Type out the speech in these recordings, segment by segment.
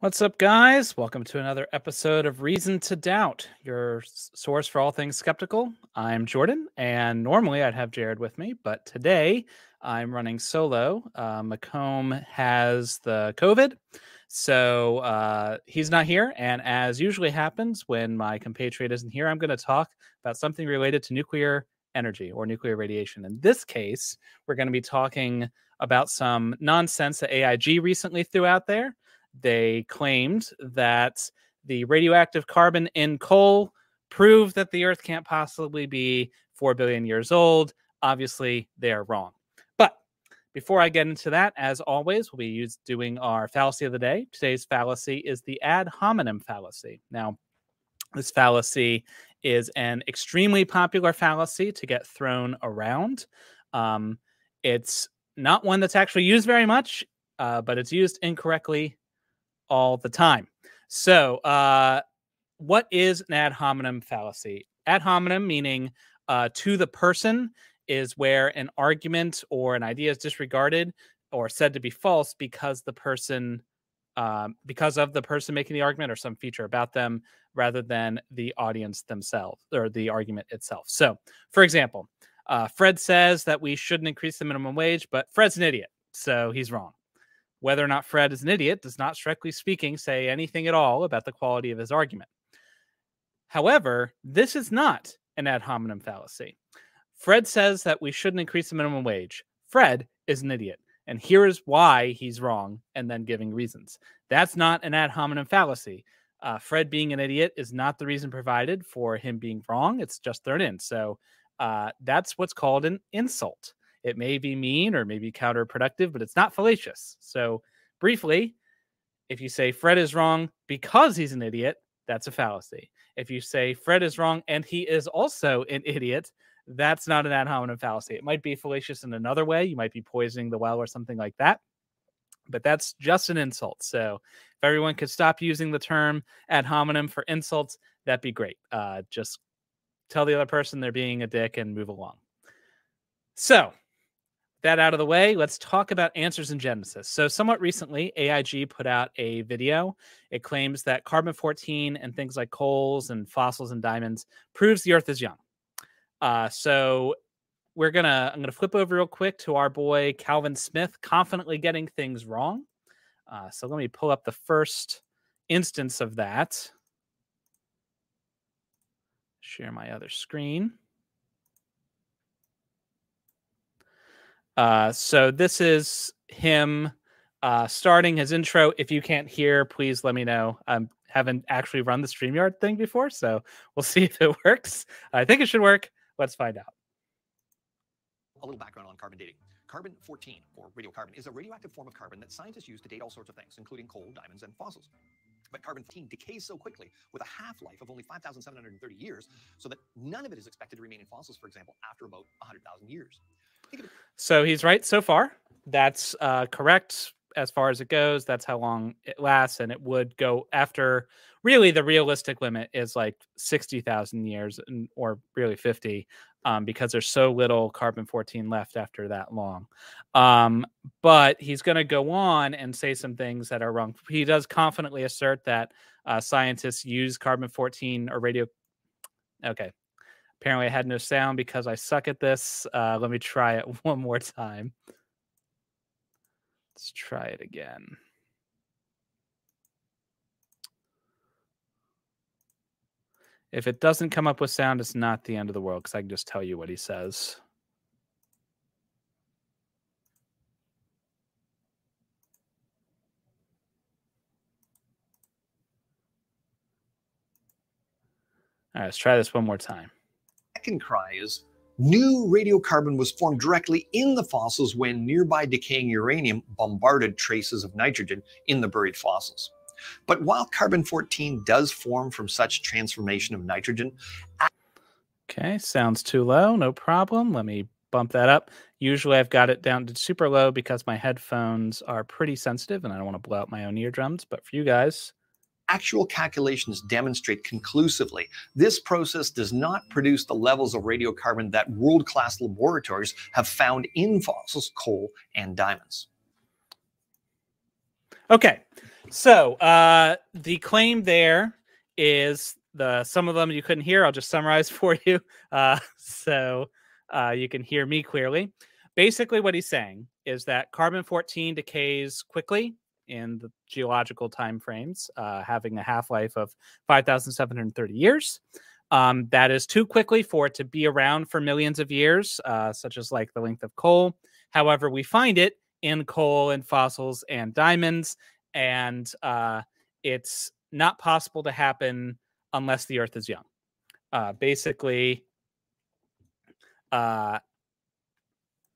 What's up, guys? Welcome to another episode of Reason to Doubt, your source for all things skeptical. I'm Jordan, and normally I'd have Jared with me, but today I'm running solo. Uh, Macomb has the COVID, so uh, he's not here. And as usually happens when my compatriot isn't here, I'm going to talk about something related to nuclear energy or nuclear radiation. In this case, we're going to be talking about some nonsense that AIG recently threw out there they claimed that the radioactive carbon in coal proved that the earth can't possibly be 4 billion years old. Obviously, they are wrong. But before I get into that, as always, we'll be doing our fallacy of the day. Today's fallacy is the ad hominem fallacy. Now, this fallacy is an extremely popular fallacy to get thrown around. Um, it's not one that's actually used very much, uh, but it's used incorrectly all the time. So, uh, what is an ad hominem fallacy? Ad hominem meaning uh, to the person is where an argument or an idea is disregarded or said to be false because the person um, because of the person making the argument or some feature about them rather than the audience themselves or the argument itself. So, for example, uh, Fred says that we shouldn't increase the minimum wage, but Fred's an idiot, so he's wrong. Whether or not Fred is an idiot does not, strictly speaking, say anything at all about the quality of his argument. However, this is not an ad hominem fallacy. Fred says that we shouldn't increase the minimum wage. Fred is an idiot. And here is why he's wrong, and then giving reasons. That's not an ad hominem fallacy. Uh, Fred being an idiot is not the reason provided for him being wrong. It's just thrown in. So uh, that's what's called an insult. It may be mean or maybe counterproductive, but it's not fallacious. So, briefly, if you say Fred is wrong because he's an idiot, that's a fallacy. If you say Fred is wrong and he is also an idiot, that's not an ad hominem fallacy. It might be fallacious in another way. You might be poisoning the well or something like that. But that's just an insult. So if everyone could stop using the term ad hominem for insults, that'd be great. Uh, just tell the other person they're being a dick and move along. So that out of the way, let's talk about answers in Genesis. So, somewhat recently, AIG put out a video. It claims that carbon 14 and things like coals and fossils and diamonds proves the Earth is young. Uh, so, we're gonna I'm gonna flip over real quick to our boy Calvin Smith, confidently getting things wrong. Uh, so let me pull up the first instance of that. Share my other screen. Uh, so this is him uh, starting his intro. If you can't hear, please let me know. I haven't actually run the StreamYard thing before, so we'll see if it works. I think it should work. Let's find out. A little background on carbon dating. Carbon 14, or radiocarbon, is a radioactive form of carbon that scientists use to date all sorts of things, including coal, diamonds, and fossils. But carbon 14 decays so quickly with a half life of only 5,730 years, so that none of it is expected to remain in fossils, for example, after about 100,000 years. So he's right so far. That's uh, correct as far as it goes. That's how long it lasts, and it would go after. Really, the realistic limit is like sixty thousand years, or really fifty, um, because there's so little carbon fourteen left after that long. Um, but he's going to go on and say some things that are wrong. He does confidently assert that uh, scientists use carbon fourteen or radio. Okay, Apparently, I had no sound because I suck at this. Uh, let me try it one more time. Let's try it again. If it doesn't come up with sound, it's not the end of the world because I can just tell you what he says. All right, let's try this one more time second cry is new radiocarbon was formed directly in the fossils when nearby decaying uranium bombarded traces of nitrogen in the buried fossils. But while carbon 14 does form from such transformation of nitrogen. Okay, sounds too low. No problem. Let me bump that up. Usually I've got it down to super low because my headphones are pretty sensitive and I don't want to blow out my own eardrums. But for you guys, actual calculations demonstrate conclusively this process does not produce the levels of radiocarbon that world class laboratories have found in fossils, coal, and diamonds. Okay, So uh, the claim there is the some of them you couldn't hear. I'll just summarize for you, uh, so uh, you can hear me clearly. Basically, what he's saying is that carbon 14 decays quickly in the geological time frames, uh, having a half life of 5,730 years. Um, that is too quickly for it to be around for millions of years, uh, such as like the length of coal. However, we find it in coal and fossils and diamonds, and uh, it's not possible to happen unless the Earth is young. Uh, basically, uh,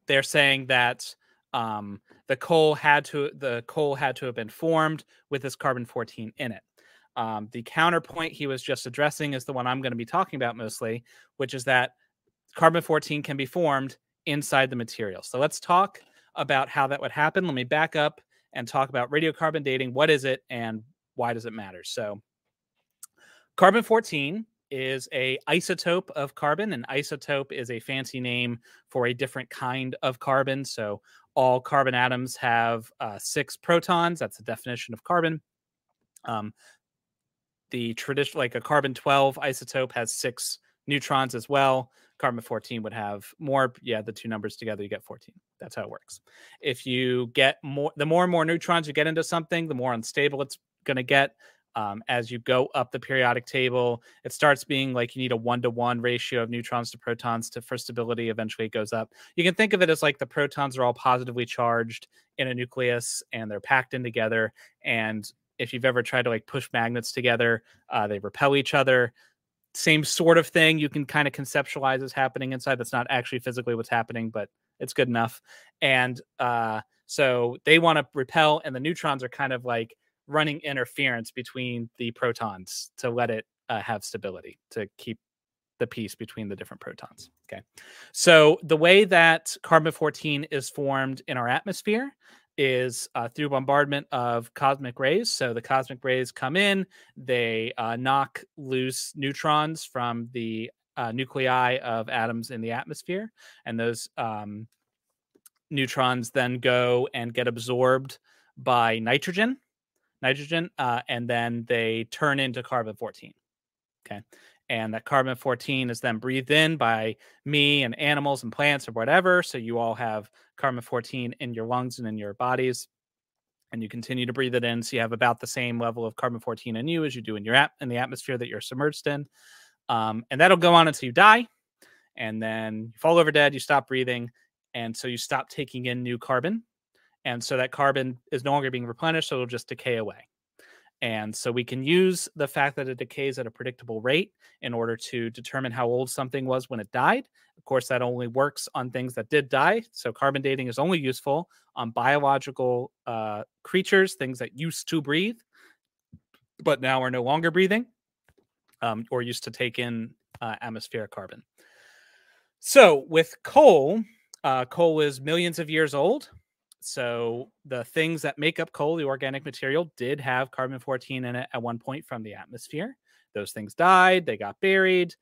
they're saying that um, the coal had to the coal had to have been formed with this carbon 14 in it. Um, the counterpoint he was just addressing is the one I'm going to be talking about mostly, which is that carbon 14 can be formed inside the material. So let's talk about how that would happen. Let me back up and talk about radiocarbon dating. What is it and why does it matter? So carbon 14 is a isotope of carbon. An isotope is a fancy name for a different kind of carbon. So all carbon atoms have uh, six protons. That's the definition of carbon. Um, the traditional, like a carbon 12 isotope, has six neutrons as well. Carbon 14 would have more. Yeah, the two numbers together, you get 14. That's how it works. If you get more, the more and more neutrons you get into something, the more unstable it's going to get. Um, as you go up the periodic table, it starts being like you need a one to one ratio of neutrons to protons to for stability. Eventually, it goes up. You can think of it as like the protons are all positively charged in a nucleus and they're packed in together. And if you've ever tried to like push magnets together, uh, they repel each other. Same sort of thing you can kind of conceptualize as happening inside. That's not actually physically what's happening, but it's good enough. And uh, so they want to repel, and the neutrons are kind of like running interference between the protons to let it uh, have stability to keep the peace between the different protons. Okay. So the way that carbon 14 is formed in our atmosphere is uh, through bombardment of cosmic rays. So the cosmic rays come in, they uh, knock loose neutrons from the uh, nuclei of atoms in the atmosphere, and those um, neutrons then go and get absorbed by nitrogen nitrogen, uh, and then they turn into carbon 14. Okay. And that carbon 14 is then breathed in by me and animals and plants or whatever. So you all have carbon 14 in your lungs and in your bodies. And you continue to breathe it in. So you have about the same level of carbon 14 in you as you do in your in the atmosphere that you're submerged in. Um, and that'll go on until you die. And then you fall over dead, you stop breathing. And so you stop taking in new carbon and so that carbon is no longer being replenished, so it'll just decay away. And so we can use the fact that it decays at a predictable rate in order to determine how old something was when it died. Of course, that only works on things that did die. So carbon dating is only useful on biological uh, creatures, things that used to breathe, but now are no longer breathing um, or used to take in uh, atmospheric carbon. So with coal, uh, coal is millions of years old. So the things that make up coal, the organic material, did have carbon 14 in it at one point from the atmosphere. Those things died, they got buried,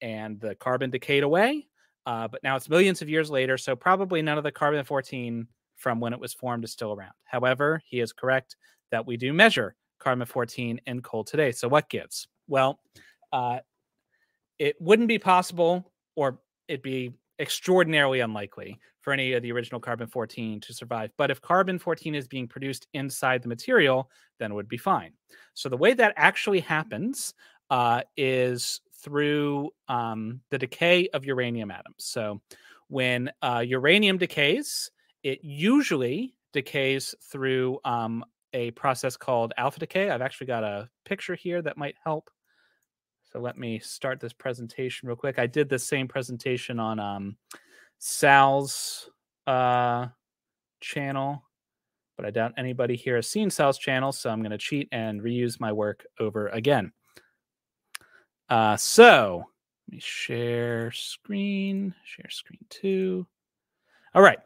and the carbon decayed away. Uh, but now it's millions of years later, so probably none of the carbon 14 from when it was formed is still around. However, he is correct that we do measure carbon 14 in coal today. So what gives? Well, uh, it wouldn't be possible, or it'd be extraordinarily unlikely for any of the original carbon 14 to survive. But if carbon 14 is being produced inside the material, then it would be fine. So the way that actually happens uh, is through um, the decay of uranium atoms. So when uh, uranium decays, it usually decays through um, a process called alpha decay. I've actually got a picture here that might help. So let me start this presentation real quick. I did the same presentation on um, Sal's uh, channel, but I doubt anybody here has seen Sal's channel, so I'm going to cheat and reuse my work over again. Uh, so let me share screen, share screen two. All right.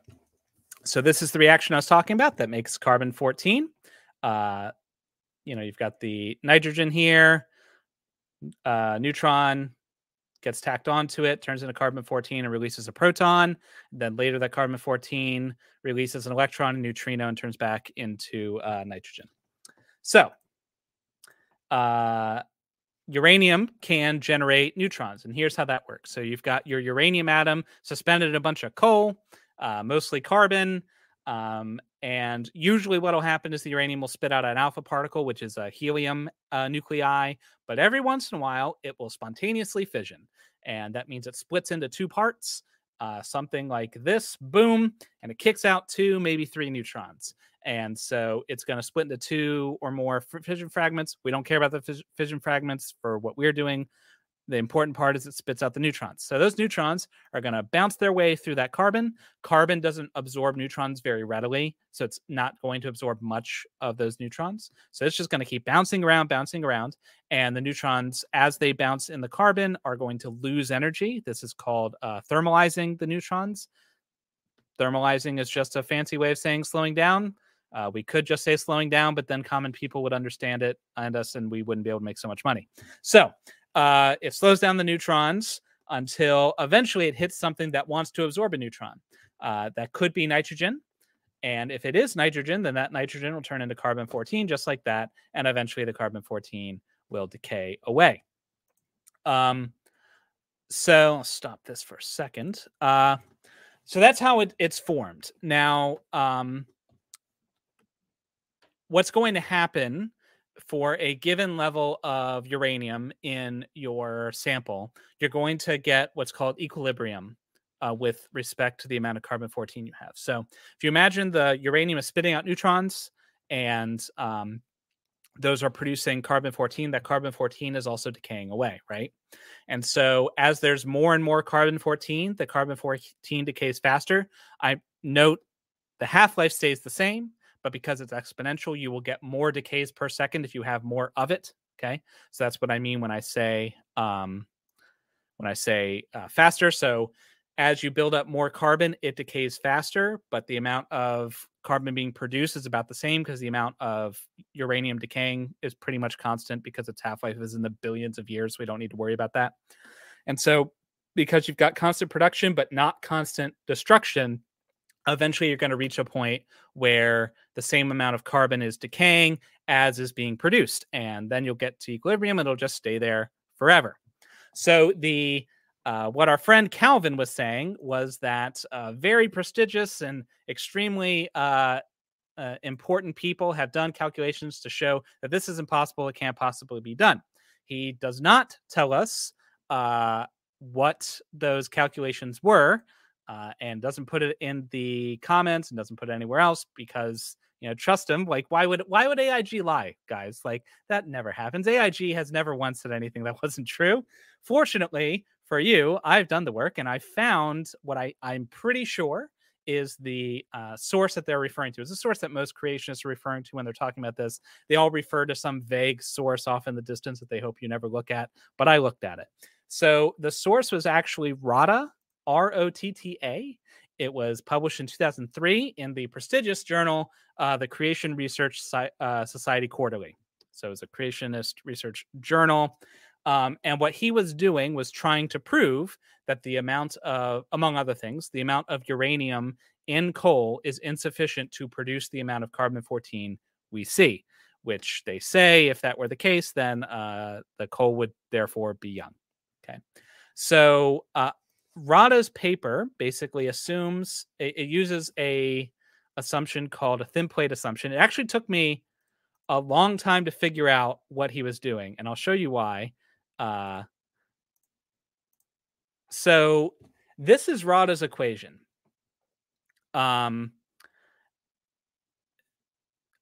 So this is the reaction I was talking about that makes carbon 14. Uh, you know, you've got the nitrogen here uh, neutron gets tacked onto it, turns into carbon 14 and releases a proton. Then later, that carbon 14 releases an electron, and neutrino, and turns back into uh, nitrogen. So, uh, uranium can generate neutrons, and here's how that works. So you've got your uranium atom suspended in a bunch of coal, uh, mostly carbon. Um, and usually, what will happen is the uranium will spit out an alpha particle, which is a helium uh, nuclei. But every once in a while, it will spontaneously fission. And that means it splits into two parts, uh, something like this boom, and it kicks out two, maybe three neutrons. And so it's going to split into two or more fission fragments. We don't care about the fission fragments for what we're doing. The important part is it spits out the neutrons. So those neutrons are going to bounce their way through that carbon. Carbon doesn't absorb neutrons very readily, so it's not going to absorb much of those neutrons. So it's just going to keep bouncing around, bouncing around. And the neutrons, as they bounce in the carbon, are going to lose energy. This is called uh, thermalizing the neutrons. Thermalizing is just a fancy way of saying slowing down. Uh, we could just say slowing down, but then common people would understand it and us, and we wouldn't be able to make so much money. So uh, it slows down the neutrons until eventually it hits something that wants to absorb a neutron. Uh, that could be nitrogen. And if it is nitrogen, then that nitrogen will turn into carbon 14, just like that. And eventually the carbon 14 will decay away. Um, so I'll stop this for a second. Uh, so that's how it, it's formed. Now, um, what's going to happen for a given level of uranium in your sample, you're going to get what's called equilibrium uh, with respect to the amount of carbon 14 you have. So if you imagine the uranium is spitting out neutrons and um, those are producing carbon 14, that carbon 14 is also decaying away, right? And so as there's more and more carbon 14, the carbon 14 decays faster. I note the half life stays the same, but because it's exponential, you will get more decays per second if you have more of it. Okay, so that's what I mean when I say um, when I say uh, faster. So as you build up more carbon, it decays faster, but the amount of carbon being produced is about the same because the amount of uranium decaying is pretty much constant because its half life is in the billions of years. So we don't need to worry about that. And so, because you've got constant production but not constant destruction, eventually you're going to reach a point where the same amount of carbon is decaying as is being produced and then you'll get to equilibrium it'll just stay there forever. So the uh, what our friend calvin was saying was that uh, very prestigious and extremely uh, uh important people have done calculations to show that this is impossible it can't possibly be done. He does not tell us uh, what those calculations were uh, and doesn't put it in the comments and doesn't put it anywhere else because you know trust him like why would why would aig lie guys like that never happens aig has never once said anything that wasn't true fortunately for you i've done the work and i found what i i'm pretty sure is the uh, source that they're referring to. It's a source that most creationists are referring to when they're talking about this. They all refer to some vague source off in the distance that they hope you never look at, but I looked at it. So the source was actually ROTTA, R O T T A. It was published in 2003 in the prestigious journal, uh, the Creation Research uh, Society Quarterly. So it's a creationist research journal. Um, and what he was doing was trying to prove that the amount of, among other things, the amount of uranium in coal is insufficient to produce the amount of carbon 14 we see, which they say, if that were the case, then uh, the coal would therefore be young. Okay. So uh, ROTTA's paper basically assumes it, it, uses a assumption called a thin plate assumption. It actually took me a long time to figure out what he was doing, and I'll show you why. Uh, so this is ROTTA's equation. Um,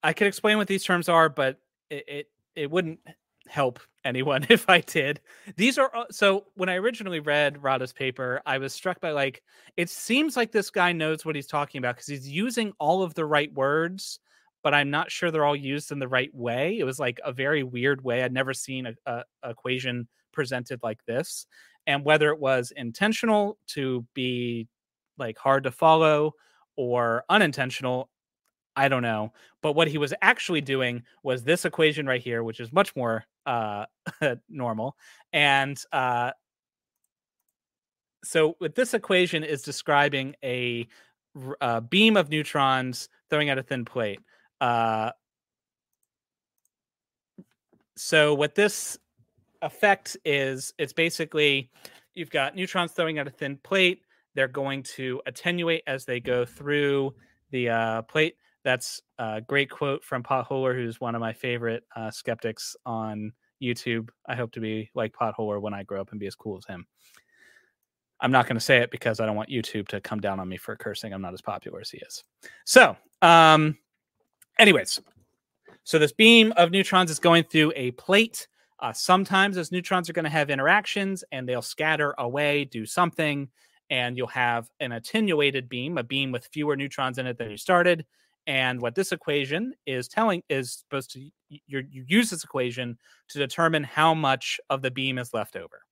I could explain what these terms are, but it, it, it wouldn't help anyone if I did. These are uh, so when I originally read Rotta's paper, I was struck by like it seems like this guy knows what he's talking about because he's using all of the right words, but I'm not sure they're all used in the right way. It was like a very weird way. I'd never seen a, a, a equation presented like this, and whether it was intentional to be like hard to follow or unintentional I don't know. But what he was actually doing was this equation right here, which is much more uh, normal. And uh, so, with this equation is describing a, a, beam of neutrons throwing at a thin plate. Uh, so what this effect is, it's basically you've got neutrons throwing at a thin plate. They're going to attenuate as they go through the uh, plate. That's a great quote from Potholer, who's one of my favorite uh, skeptics on YouTube. I hope to be like Potholer when I grow up and be as cool as him. I'm not going to say it because I don't want YouTube to come down on me for cursing. I'm not as popular as he is. So, um, anyways, so this beam of neutrons is going through a plate. Uh, sometimes those neutrons are going to have interactions and they'll scatter away, do something, and you'll have an attenuated beam, a beam with fewer neutrons in it than you started. And what this equation is telling is supposed to you use this equation to determine how much of the beam is left over.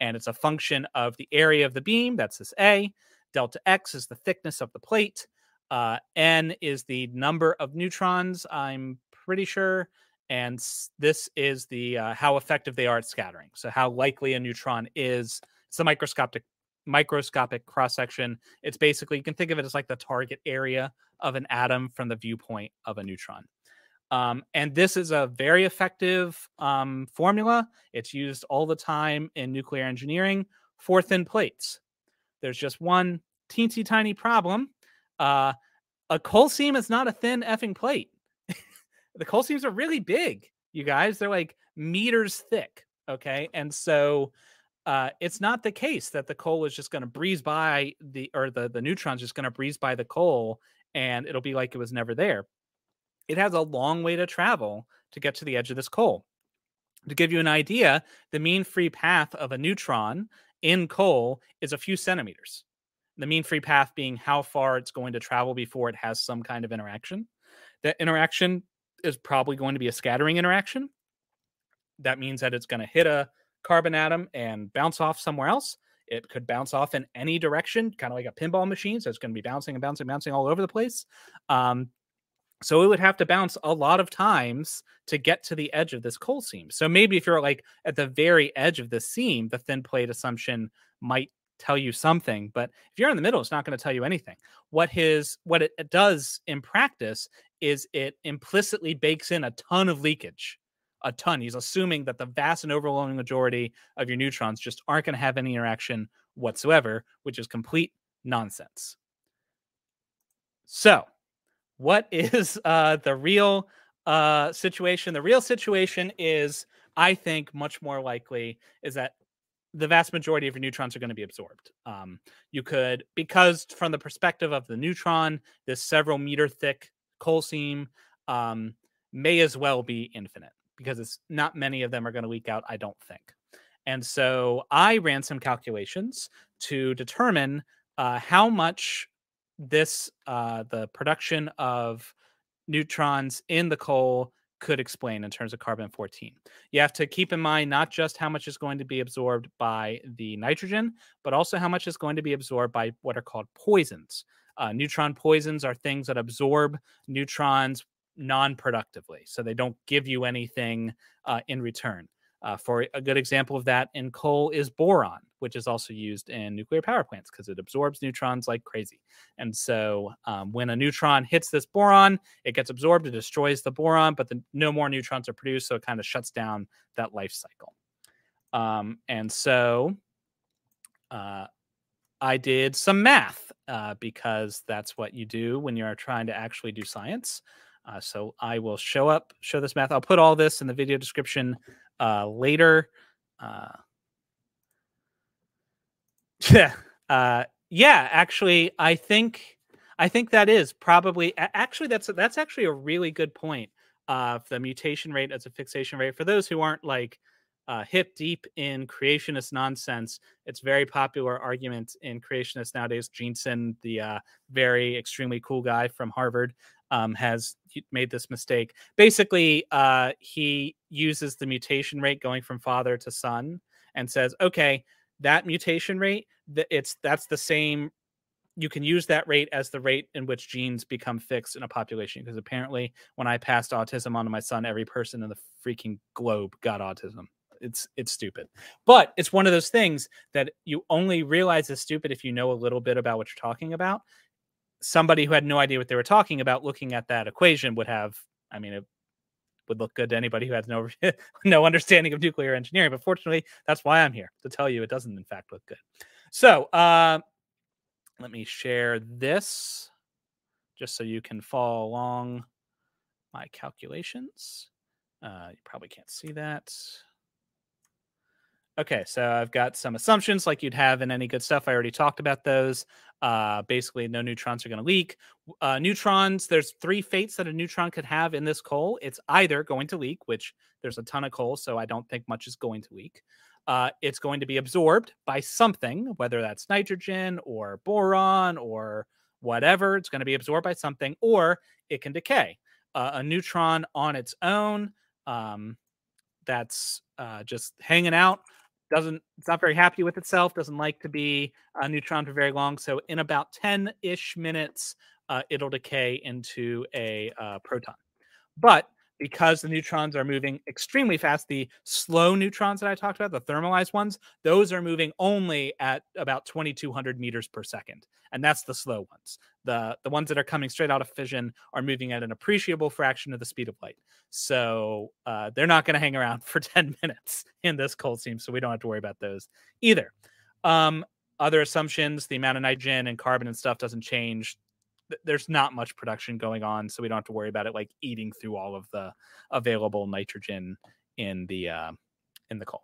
And it's a function of the area of the beam, that's this A. Delta X is the thickness of the plate. Uh, N is the number of neutrons, I'm pretty sure. And this is the uh, how effective they are at scattering. So how likely a neutron is. It's a microscopic microscopic cross section. It's basically you can think of it as like the target area of an atom from the viewpoint of a neutron. Um, and this is a very effective um, formula. It's used all the time in nuclear engineering for thin plates. There's just one teensy tiny problem. Uh, a coal seam is not a thin effing plate. the coal seams are really big, you guys. They're like meters thick. Okay. And so uh, it's not the case that the coal is just going to breeze by the, or the, the neutrons just going to breeze by the coal and it'll be like it was never there it has a long way to travel to get to the edge of this coal. To give you an idea, the mean free path of a neutron in coal is a few centimeters. The mean free path being how far it's going to travel before it has some kind of interaction. That interaction is probably going to be a scattering interaction. That means that it's going to hit a carbon atom and bounce off somewhere else. It could bounce off in any direction, kind of like a pinball machine. So it's going to be bouncing and bouncing, bouncing all over the place. Um, so it would have to bounce a lot of times to get to the edge of this coal seam. So maybe if you're like at the very edge of the seam, the thin plate assumption might tell you something, but if you're in the middle, it's not going to tell you anything. What his what it does in practice is it implicitly bakes in a ton of leakage. A ton. He's assuming that the vast and overwhelming majority of your neutrons just aren't going to have any interaction whatsoever, which is complete nonsense. So, what is uh, the real uh, situation? The real situation is, I think, much more likely is that the vast majority of your neutrons are going to be absorbed. Um, you could, because from the perspective of the neutron, this several meter thick coal seam um, may as well be infinite because it's not many of them are going to leak out, I don't think. And so I ran some calculations to determine uh, how much this uh, the production of neutrons in the coal could explain in terms of carbon 14. You have to keep in mind not just how much is going to be absorbed by the nitrogen, but also how much is going to be absorbed by what are called poisons. Uh, neutron poisons are things that absorb neutrons non productively, so they don't give you anything uh, in return. Uh, for a good example of that in coal is boron, which is also used in nuclear power plants because it absorbs neutrons like crazy. And so um, when a neutron hits this boron, it gets absorbed, it destroys the boron, but the, no more neutrons are produced. So it kind of shuts down that life cycle. Um, and so uh, I did some math uh, because that's what you do when you're trying to actually do science. Uh, so I will show up, show this math. I'll put all this in the video description uh, later. Uh, yeah, uh, yeah. Actually, I think I think that is probably actually that's that's actually a really good point. The mutation rate as a fixation rate for those who aren't like uh, hip deep in creationist nonsense. It's very popular argument in creationists nowadays. Jeanson, the uh, very extremely cool guy from Harvard, um, has made this mistake. Basically, uh, he uses the mutation rate going from father to son and says, okay, that mutation rate, it's that's the same. You can use that rate as the rate in which genes become fixed in a population. Because apparently, when I passed autism on to my son, every person in the freaking globe got autism. It's it's stupid, but it's one of those things that you only realize is stupid if you know a little bit about what you're talking about somebody who had no idea what they were talking about looking at that equation would have i mean it, would look good to anybody who has no no understanding of nuclear engineering. But fortunately, that's why I'm here to tell you it doesn't in fact look good. So uh, let me share this just so you can follow along my calculations. Uh, you probably can't see that. Okay, so I've got some assumptions like you'd have in any good stuff. I already talked about those. Uh, basically, no neutrons are going to leak. Uh, neutrons, there's three fates that a neutron could have in this coal. It's either going to leak, which there's a ton of coal, so I don't think much is going to leak. Uh, it's going to be absorbed by something, whether that's nitrogen or boron or whatever. It's going to be absorbed by something, or it can decay. Uh, a neutron on its own, um, that's uh, just hanging out doesn't it's not very happy with itself doesn't like to be a neutron for very long so in about 10-ish minutes uh, it'll decay into a uh, proton. But because the neutrons are moving extremely fast the slow neutrons that i talked about the thermalized ones those are moving only at about 2200 meters per second and that's the slow ones. The the ones that are coming straight out of fission are moving at an appreciable fraction of the speed of light. So uh, they're not going to hang around for 10 minutes in this coal seam so we don't have to worry about those either. Um, other assumptions the amount of nitrogen and carbon and stuff doesn't change there's not much production going on so we don't have to worry about it like eating through all of the available nitrogen in the uh, in the coal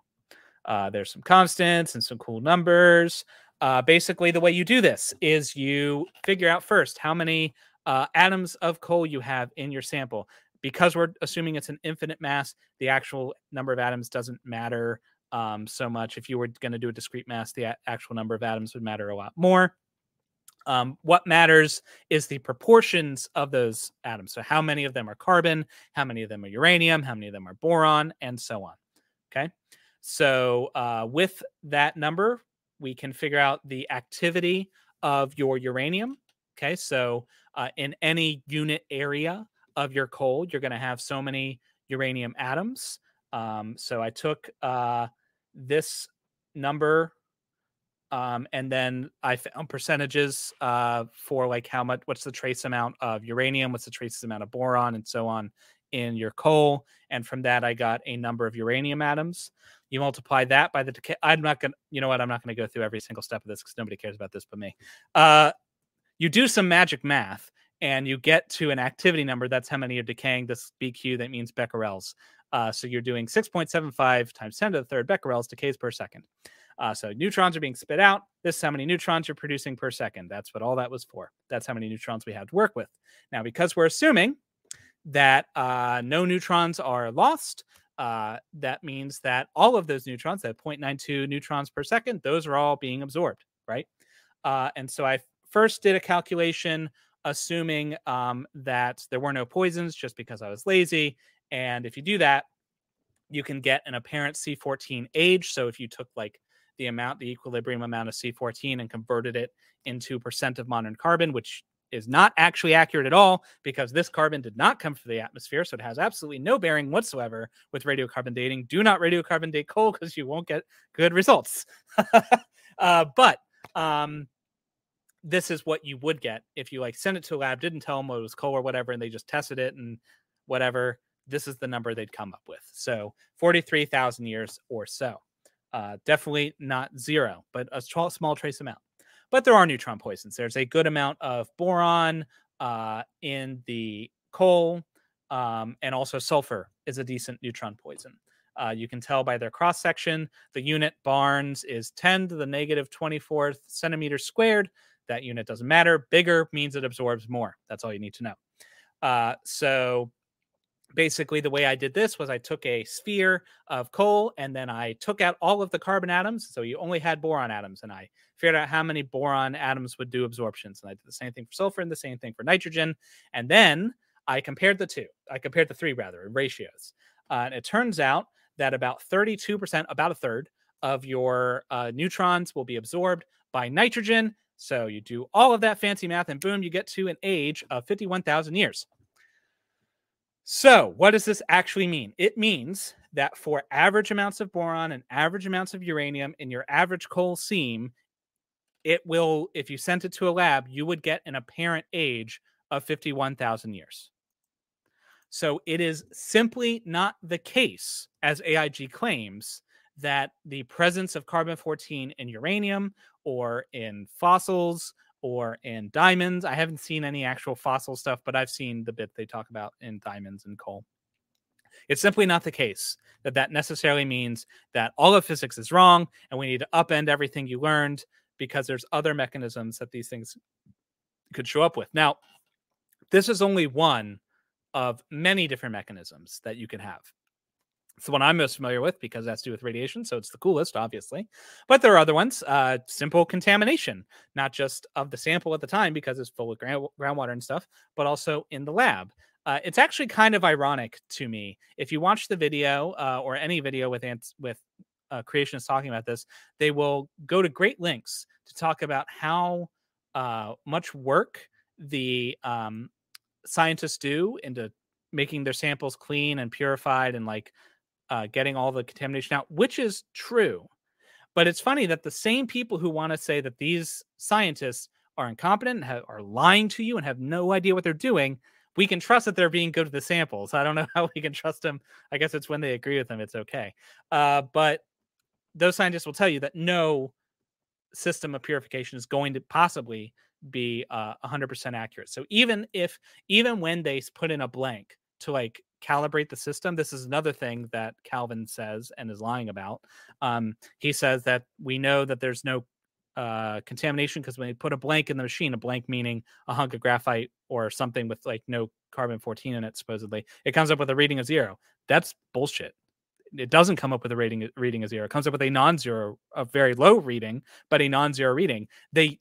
uh, there's some constants and some cool numbers uh, basically, the way you do this is you figure out first how many uh, atoms of coal you have in your sample. Because we're assuming it's an infinite mass, the actual number of atoms doesn't matter um, so much. If you were going to do a discrete mass, the actual number of atoms would matter a lot more. Um, what matters is the proportions of those atoms. So, how many of them are carbon, how many of them are uranium, how many of them are boron, and so on. Okay. So, uh, with that number, we can figure out the activity of your uranium. Okay, so uh, in any unit area of your coal, you're going to have so many uranium atoms. Um, so I took uh, this number um, and then I found percentages uh, for like how much, what's the trace amount of uranium, what's the trace amount of boron, and so on in your coal. And from that, I got a number of uranium atoms. You multiply that by the decay. I'm not going to, you know what? I'm not going to go through every single step of this because nobody cares about this but me. Uh, you do some magic math and you get to an activity number. That's how many are decaying. This BQ, that means becquerels. Uh, so you're doing 6.75 times 10 to the third becquerels decays per second. Uh, so neutrons are being spit out. This is how many neutrons you're producing per second. That's what all that was for. That's how many neutrons we have to work with. Now, because we're assuming that uh, no neutrons are lost, uh, that means that all of those neutrons, that 0.92 neutrons per second, those are all being absorbed, right? Uh, and so I first did a calculation assuming um, that there were no poisons just because I was lazy. And if you do that, you can get an apparent C14 age. So if you took like the amount, the equilibrium amount of C14 and converted it into percent of modern carbon, which is not actually accurate at all because this carbon did not come from the atmosphere. So it has absolutely no bearing whatsoever with radiocarbon dating. Do not radiocarbon date coal because you won't get good results. uh, but um, this is what you would get if you like sent it to a lab, didn't tell them it was coal or whatever, and they just tested it and whatever. This is the number they'd come up with. So 43,000 years or so. Uh, definitely not zero, but a small, small trace amount but there are neutron poisons. There's a good amount of boron uh, in the coal, um, and also sulfur is a decent neutron poison. Uh, you can tell by their cross section. The unit barns is 10 to the negative 24th centimeters squared. That unit doesn't matter. Bigger means it absorbs more. That's all you need to know. Uh, so basically the way I did this was I took a sphere of coal and then I took out all of the carbon atoms. So you only had boron atoms, and I figured out how many boron atoms would do absorptions. And I did the same thing for sulfur and the same thing for nitrogen. And then I compared the two. I compared the three rather in ratios. Uh, and it turns out that about 32%, about a third of your uh, neutrons will be absorbed by nitrogen. So you do all of that fancy math, and boom, you get to an age of 51,000 years. So, what does this actually mean? It means that for average amounts of boron and average amounts of uranium in your average coal seam, it will, if you sent it to a lab, you would get an apparent age of 51,000 years. So it is simply not the case, as AIG claims, that the presence of carbon 14 in uranium or in fossils or in diamonds. I haven't seen any actual fossil stuff, but I've seen the bit they talk about in diamonds and coal. It's simply not the case that that necessarily means that all of physics is wrong and we need to upend everything you learned because there's other mechanisms that these things could show up with. Now, this is only one of many different mechanisms that you can have. It's the one I'm most familiar with because that's to with radiation, so it's the coolest, obviously. But there are other ones. Uh, simple contamination, not just of the sample at the time because it's full of ground, groundwater and stuff, but also in the lab. Uh, it's actually kind of ironic to me if you watch the video uh, or any video with ants with uh, creationists talking about this, they will go to great lengths to talk about how uh, much work the um, scientists do into making their samples clean and purified and like uh, getting all the contamination out, which is true. But it's funny that the same people who want to say that these scientists are incompetent, have, are lying to you, and have no idea what they're doing, we can trust that they're being good with the samples. I don't know how we can trust them. I guess it's when they agree with them, it's okay. Uh, but those scientists will tell you that no system of purification is going to possibly be uh, 100% accurate. So even if, even when they put in a blank to like calibrate the system. This is another thing that Calvin says and is lying about. Um, he says that we know that there's no uh, contamination because when they put a blank in the machine, a blank meaning a hunk of graphite or something with like no carbon 14 in it, supposedly, it comes up with a reading of zero. That's bullshit. It doesn't come up with a rating reading of zero. It comes up with a non-zero, a very low reading, but a non-zero reading. They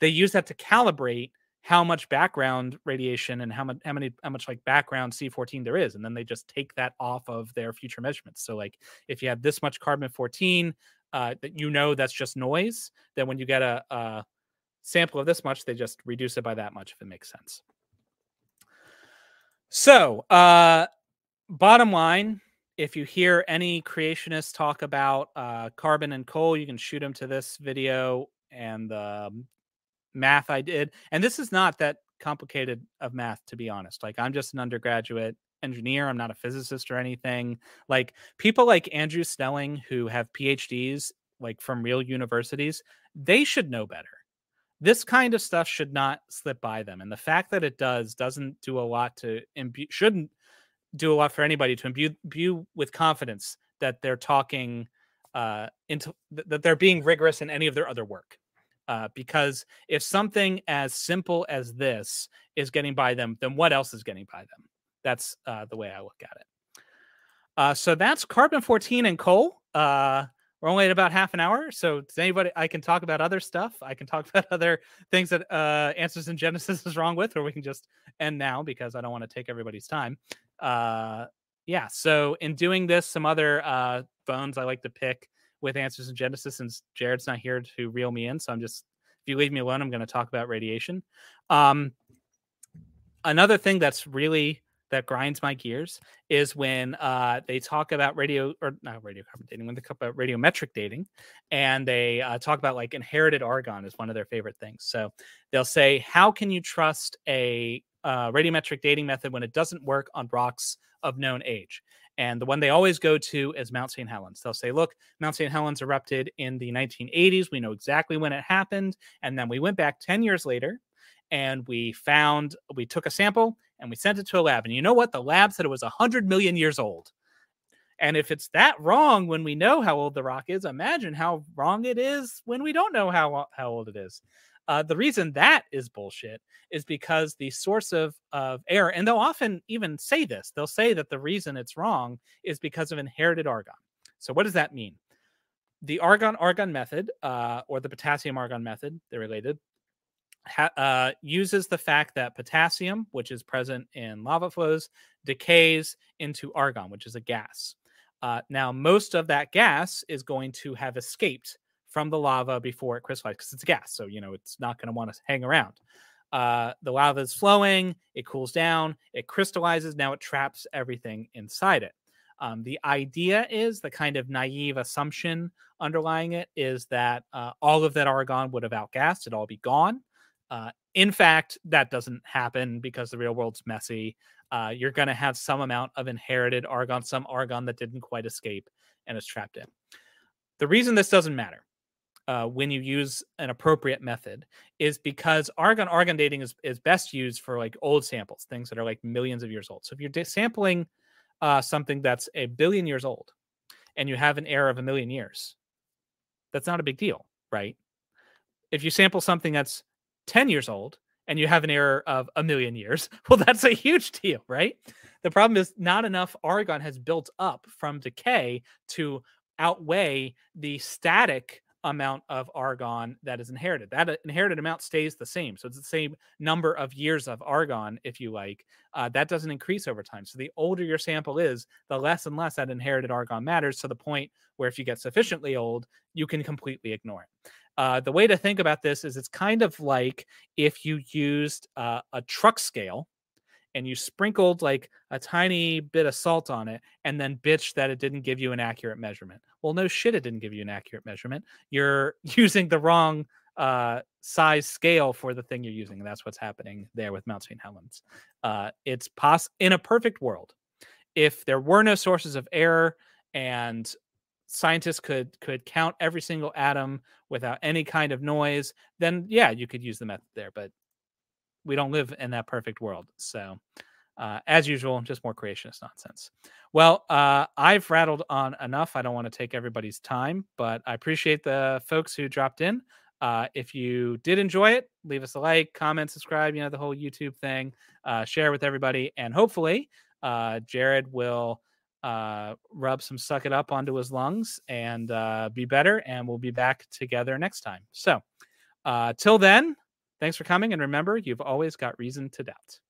they use that to calibrate how much background radiation and how much how many how much like background C14 there is and then they just take that off of their future measurements. So like if you have this much carbon 14 uh, that you know that's just noise, then when you get a, a sample of this much, they just reduce it by that much if it makes sense. So, uh, bottom line, if you hear any creationists talk about uh, carbon and coal, you can shoot them to this video and um, math I did. And this is not that complicated of math, to be honest. Like, I'm just an undergraduate engineer. I'm not a physicist or anything. Like, people like Andrew Snelling, who have PhDs, like from real universities, they should know better. This kind of stuff should not slip by them. And the fact that it does doesn't do a lot to imbue, shouldn't do a lot for anybody to imbue, imbue with confidence that they're talking uh, into that they're being rigorous in any of their other work uh, because if something as simple as this is getting by them, then what else is getting by them? That's uh, the way I look at it. Uh, so that's carbon 14 and coal. Uh, we're only at about half an hour. So does anybody, I can talk about other stuff. I can talk about other things that uh, Answers in Genesis is wrong with, or we can just end now because I don't want to take everybody's time. Uh, yeah. So in doing this, some other uh, bones I like to pick with Answers in Genesis since Jared's not here to reel me in. So I'm just, if you leave me alone, I'm going to talk about radiation. Um, another thing that's really that grinds my gears is when uh, they talk about radio or not radiocarbon dating, when they talk about radiometric dating, and they uh, talk about like inherited argon is one of their favorite things. So they'll say, "How can you trust a uh, radiometric dating method when it doesn't work on rocks of known age?" And the one they always go to is Mount St. Helens. They'll say, look, Mount St. Helens erupted in the 1980s. We know exactly when it happened. And then we went back 10 years later and we found, we took a sample and we sent it to a lab. And you know what? The lab said it was 100 million years old. And if it's that wrong when we know how old the rock is, imagine how wrong it is when we don't know how, how old it is. Uh, the reason that is bullshit is because the source of, of error, and they'll often even say this, they'll say that the reason it's wrong is because of inherited argon. So, what does that mean? The argon argon method, uh, or the potassium argon method, they're related, ha- uh, uses the fact that potassium, which is present in lava flows, decays into argon, which is a gas. Uh, now, most of that gas is going to have escaped from the lava before it crystallizes because it's a gas. So, you know, it's not going to want to hang around. Uh, the lava is flowing, it cools down, it crystallizes. Now it traps everything inside it. Um, the idea is the kind of naive assumption underlying it is that uh, all of that argon would have outgassed, it'd all be gone. Uh, in fact, that doesn't happen because the real world's messy. Uh, you're going to have some amount of inherited argon, some argon that didn't quite escape and is trapped in. The reason this doesn't matter uh, when you use an appropriate method is because argon argon dating is, is best used for like old samples, things that are like millions of years old. So if you're sampling uh, something that's a billion years old and you have an error of a million years, that's not a big deal, right? If you sample something that's 10 years old and you have an error of a million years, well, that's a huge deal, right? The problem is not enough argon has built up from decay to outweigh the static amount of argon that is inherited. That uh, inherited amount stays the same. So it's the same number of years of argon, if you like. Uh, that doesn't increase over time. So the older your sample is, the less and less that inherited argon matters to the point where if you get sufficiently old, you can completely ignore it. Uh, the way to think about this is it's kind of like if you used uh, a truck scale and you sprinkled like a tiny bit of salt on it and then bitched that it didn't give you an accurate measurement. Well, no shit, it didn't give you an accurate measurement. You're using the wrong uh, size scale for the thing you're using. And that's what's happening there with Mount St. Helens. Uh, it's pos in a perfect world. If there were no sources of error and scientists could could count every single atom without any kind of noise, then yeah, you could use the method there. But we don't live in that perfect world. So, uh, as usual, just more creationist nonsense. Well, uh, I've rattled on enough. I don't want to take everybody's time, but I appreciate the folks who dropped in. Uh, if you did enjoy it, leave us a like, comment, subscribe. You know the whole YouTube thing. Uh, share with everybody, and hopefully, uh, Jared will uh, rub some suck it up onto his lungs and be better. And we'll be back together next time. So, till then, Thanks for coming. And remember, you've always got reason to doubt.